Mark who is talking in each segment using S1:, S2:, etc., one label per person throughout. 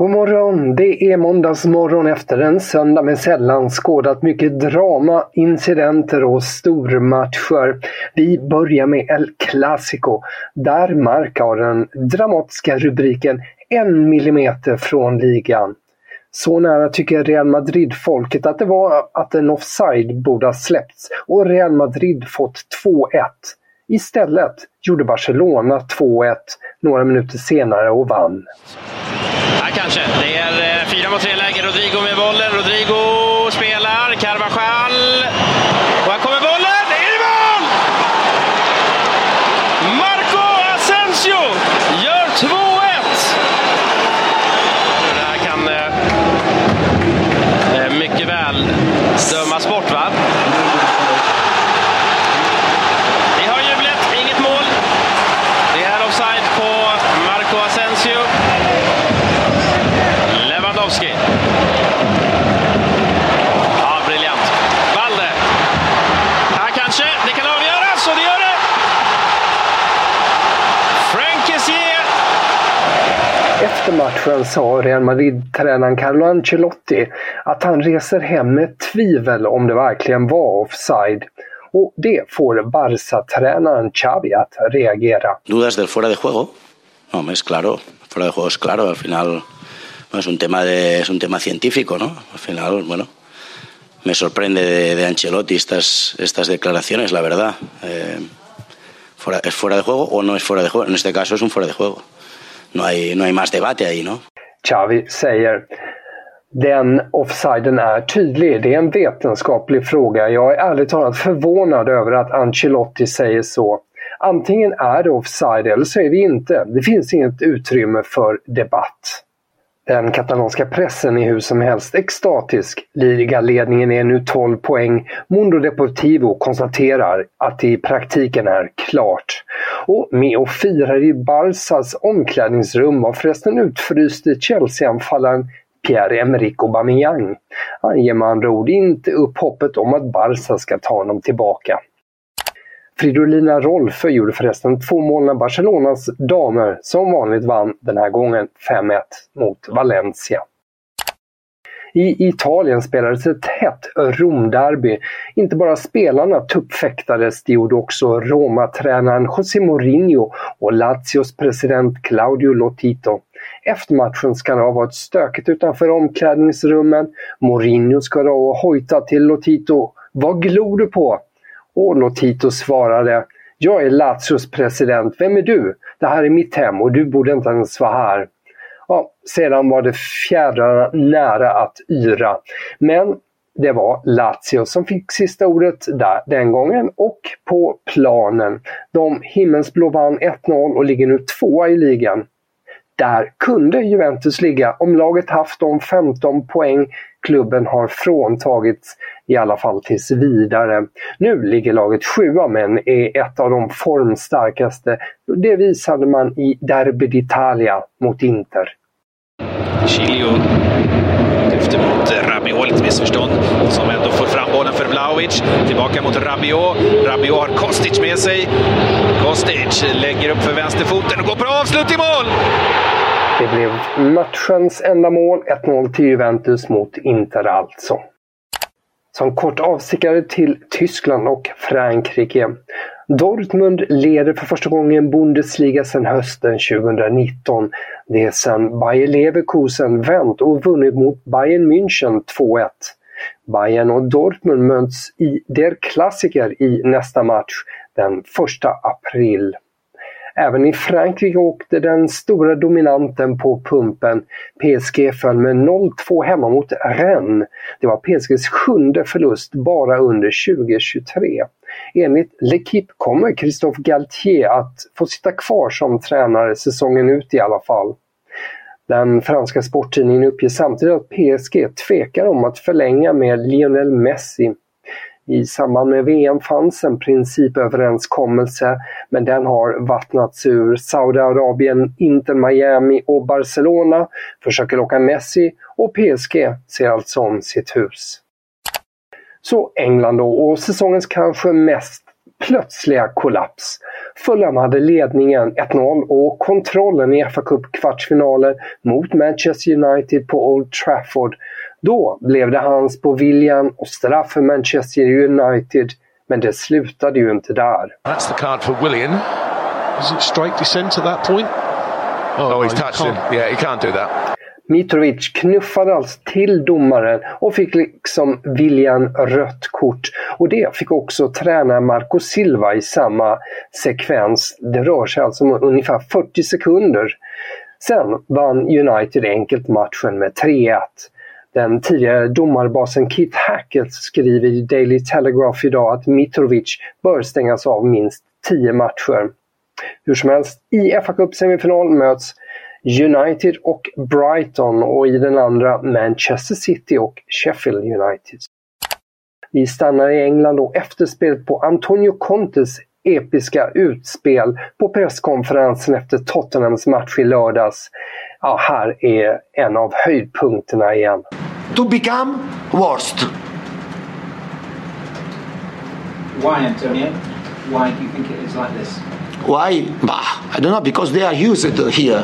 S1: God morgon! Det är måndagsmorgon efter en söndag med sällan skådat mycket drama, incidenter och stormatcher. Vi börjar med El Clasico. Där Marca har den dramatiska rubriken en millimeter från ligan. Så nära tycker Real Madrid-folket att det var att en offside borde ha släppts och Real Madrid fått 2-1. Istället gjorde Barcelona 2-1 några minuter senare och vann.
S2: Ja, kanske. Det är eh, fyra mot tre läge. Rodrigo med bollen. Rodrigo spelar. Carvajal. Och här kommer bollen. Det är i mål! Marco Asensio gör 2-1! Det här kan eh, eh, mycket väl dömas bort, va? Vi har jublet, inget mål. Det är offside på Marco Asensio. Lewandowski. Ja, briljant. Valde. Här kanske. Det kan avgöras och det gör det! Frank Kessier.
S1: Efter matchen sa Real Madrid-tränaren Carlo Ancelotti att han reser hem med tvivel om det verkligen var offside. Och det får Barca-tränaren Xavi att reagera.
S3: ¿Dudas del fuera de juego? No, es claro. Fuera de juego es claro. Al final bueno, es, un tema de, es un tema científico, ¿no? Al final, bueno, me sorprende de, de Ancelotti estas, estas declaraciones, la verdad. Eh, fuera, ¿Es fuera de juego o no es fuera de juego? En este caso es un fuera de juego. No hay, no hay más debate ahí, ¿no?
S1: Xavi säger den offsiden är tydlig. Det är en vetenskaplig fråga. Jag är ärligt talat förvånad över att Ancelotti säger så. Antingen är det offside eller så är det inte. Det finns inget utrymme för debatt. Den katalanska pressen är hur som helst extatisk. Ligaledningen är nu 12 poäng. Mundo Deportivo konstaterar att det i praktiken är klart. Och med och firar i Barsas omklädningsrum var förresten utfryste Chelsea-anfallaren Pierre-Emerick Aubameyang. Han ger med andra ord inte upp hoppet om att Barca ska ta honom tillbaka. Fridolina Rolfö gjorde förresten två mål när Barcelonas damer som vanligt vann den här gången 5-1 mot Valencia. I Italien spelades ett hett Romderby. Inte bara spelarna tuppfäktades, det gjorde också Roma-tränaren José Mourinho och Lazios president Claudio Lotito. Efter matchen ska det ha varit stökigt utanför omklädningsrummen. Mourinho ska då ha hojtat till Lotito. Vad glor du på? Och Lotito svarade Jag är Lazios president. Vem är du? Det här är mitt hem och du borde inte ens vara här. Ja, sedan var det fjädrarna nära att yra. Men det var Lazio som fick sista ordet där, den gången och på planen. De himmelsblå vann 1-0 och ligger nu tvåa i ligan. Där kunde Juventus ligga om laget haft de 15 poäng klubben har fråntagits, i alla fall tills vidare. Nu ligger laget sjua men är ett av de formstarkaste. Det visade man i Derby d'Italia mot Inter.
S4: Chilio lyfter mot Rabiot, lite missförstånd, som ändå får fram bollen för Vlahovic. Tillbaka mot Rabiot. Rabiot har Kostic med sig. Kostic lägger upp för vänsterfoten och går på avslut i mål!
S1: Det blev matchens enda mål, 1-0 till Juventus mot Inter alltså. Som kort avstickare till Tyskland och Frankrike. Dortmund leder för första gången Bundesliga sedan hösten 2019. Det är sedan Bayer Leverkusen vänt och vunnit mot Bayern München 2-1. Bayern och Dortmund möts i Der Klassiker i nästa match den 1 april. Även i Frankrike åkte den stora dominanten på pumpen. PSG föll med 0-2 hemma mot Rennes. Det var PSGs sjunde förlust bara under 2023. Enligt L'Equipe kommer Christophe Galtier att få sitta kvar som tränare säsongen ut i alla fall. Den franska sporttidningen uppger samtidigt att PSG tvekar om att förlänga med Lionel Messi. I samband med VM fanns en principöverenskommelse men den har vattnats ur. Saudiarabien, Inter Miami och Barcelona försöker locka Messi och PSG ser alltså om sitt hus. Så England då och säsongens kanske mest plötsliga kollaps. Fulham hade ledningen 1-0 och kontrollen i FA Cup kvartsfinalen mot Manchester United på Old Trafford. Då blev det hans på viljan och straff för Manchester United. Men det slutade ju inte där.
S5: That's the card for Willian. Is it straight descent at that point?
S6: Oh, oh he's touched him. Yeah, he can't do that.
S1: Mitrovic knuffade alltså till domaren och fick liksom viljan rött kort. Och det fick också tränare Marco Silva i samma sekvens. Det rör sig alltså om ungefär 40 sekunder. Sen vann United enkelt matchen med 3-1. Den tidigare domarbasen Kit Hackett skriver i Daily Telegraph idag att Mitrovic bör stängas av minst 10 matcher. Hur som helst, i FA Cup semifinal möts United och Brighton och i den andra Manchester City och Sheffield United. Vi stannar i England och efterspelet på Antonio Contes episka utspel på presskonferensen efter Tottenhams match i lördags. Ja, här är en av höjdpunkterna igen.
S7: To become worst.
S8: Why, Antonio? Why do you think it is like this?
S7: Why? Bah, I don't know, because they are used here.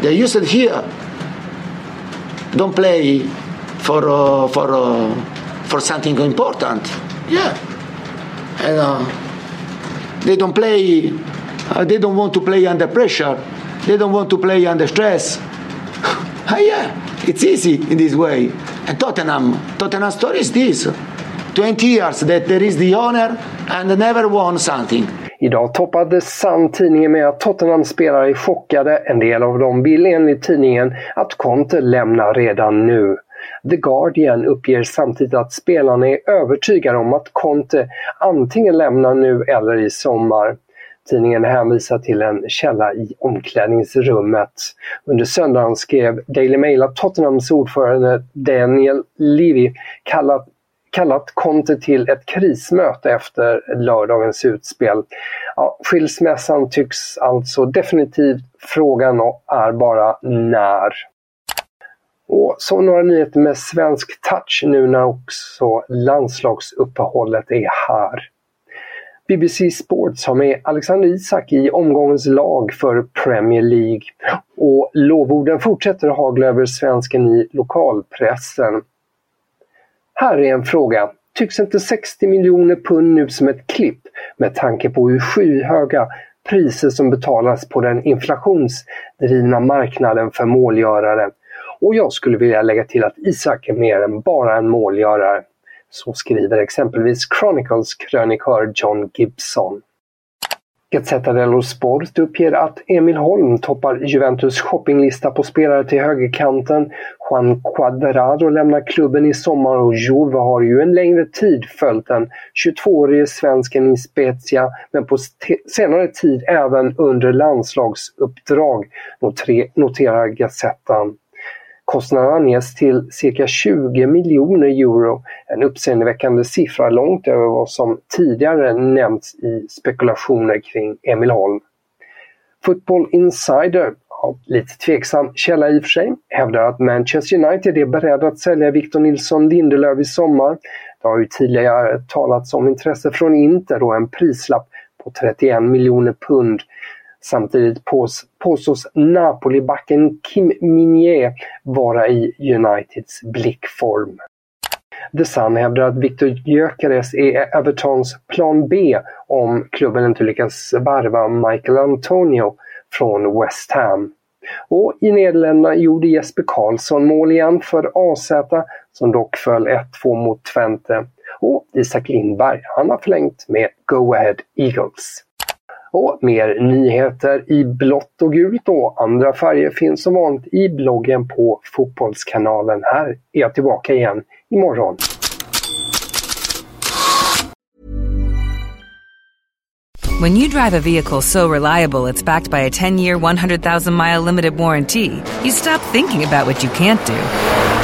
S7: They use it here. Don't play for uh, for uh, for something important. Yeah, and uh, they don't play. Uh, they don't want to play under pressure. They don't want to play under stress. ah, yeah, it's easy in this way. And Tottenham, Tottenham story is this: 20 years that there is the owner and never won something.
S1: Idag toppade Sun tidningen med att Tottenham-spelare är chockade. En del av dem vill enligt tidningen att Conte lämnar redan nu. The Guardian uppger samtidigt att spelarna är övertygade om att Conte antingen lämnar nu eller i sommar. Tidningen hänvisar till en källa i omklädningsrummet. Under söndagen skrev Daily Mail att Tottenhams ordförande Daniel Levy kallat kallat Conte till ett krismöte efter lördagens utspel. Ja, skilsmässan tycks alltså definitivt frågan är bara när. Och så några nyheter med svensk touch nu när också landslagsuppehållet är här. BBC Sports har med Alexander Isak i omgångens lag för Premier League. Och lovorden fortsätter att hagla över svensken i lokalpressen. Här är en fråga. Tycks inte 60 miljoner pund nu som ett klipp med tanke på hur skyhöga priser som betalas på den inflationsdrivna marknaden för målgörare? Och jag skulle vilja lägga till att Isak är mer än bara en målgörare. Så skriver exempelvis Chronicles krönikör John Gibson. Gazzetta dello Sport uppger att Emil Holm toppar Juventus shoppinglista på spelare till högerkanten. Juan Cuadrado lämnar klubben i sommar och Juve har ju en längre tid följt den 22-årige svensken i Spezia men på senare tid även under landslagsuppdrag, noterar Gazettan. Kostnaden anges till cirka 20 miljoner euro, en uppseendeväckande siffra långt över vad som tidigare nämnts i spekulationer kring Emil Holm. Football Insider, ja, lite tveksam källa i och för sig, hävdar att Manchester United är beredd att sälja Victor Nilsson Lindelöf i sommar. Det har ju tidigare talats om intresse från Inter och en prislapp på 31 miljoner pund. Samtidigt påstås Napoli-backen Kim Minier vara i Uniteds blickform. The Sun hävdar att Victor Gyökeres är Evertons plan B om klubben inte lyckas värva Michael Antonio från West Ham. Och i Nederländerna gjorde Jesper Karlsson mål igen för AZ som dock föll 1-2 mot Twente. Och Isak Lindberg, han har förlängt med Go Ahead Eagles. Och mer nyheter i blått och gult och andra färger finns som vanligt i bloggen på Fotbollskanalen. Här är jag tillbaka igen imorgon.
S9: When you drive a vehicle so reliable it's backed by a 10-year, 100,000-mile limited warranty, you stop thinking about what you can't do